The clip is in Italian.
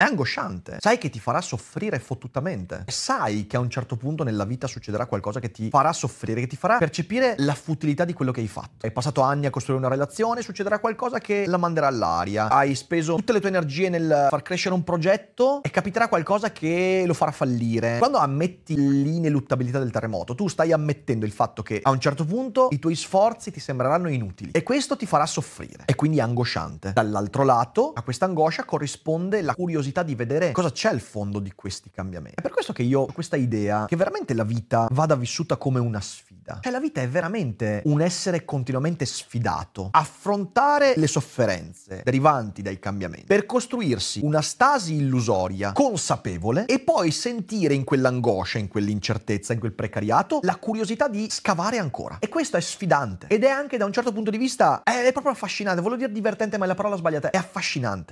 È angosciante. Sai che ti farà soffrire fottutamente. Sai che a un certo punto nella vita succederà qualcosa che ti farà soffrire, che ti farà percepire la futilità di quello che hai fatto. Hai passato anni a costruire una relazione, succederà qualcosa che la manderà all'aria. Hai speso tutte le tue energie nel far crescere un progetto e capiterà qualcosa che lo farà fallire. Quando ammetti l'ineluttabilità del terremoto, tu stai ammettendo il fatto che a un certo punto i tuoi sforzi ti sembreranno inutili e questo ti farà soffrire e quindi è angosciante. Dall'altro lato, a questa angoscia corrisponde la curiosità curiosità di vedere cosa c'è al fondo di questi cambiamenti. È per questo che io ho questa idea che veramente la vita vada vissuta come una sfida. Cioè la vita è veramente un essere continuamente sfidato, affrontare le sofferenze derivanti dai cambiamenti per costruirsi una stasi illusoria, consapevole e poi sentire in quell'angoscia, in quell'incertezza, in quel precariato la curiosità di scavare ancora. E questo è sfidante ed è anche da un certo punto di vista è, proprio affascinante, volevo dire divertente ma è la parola sbagliata, è affascinante.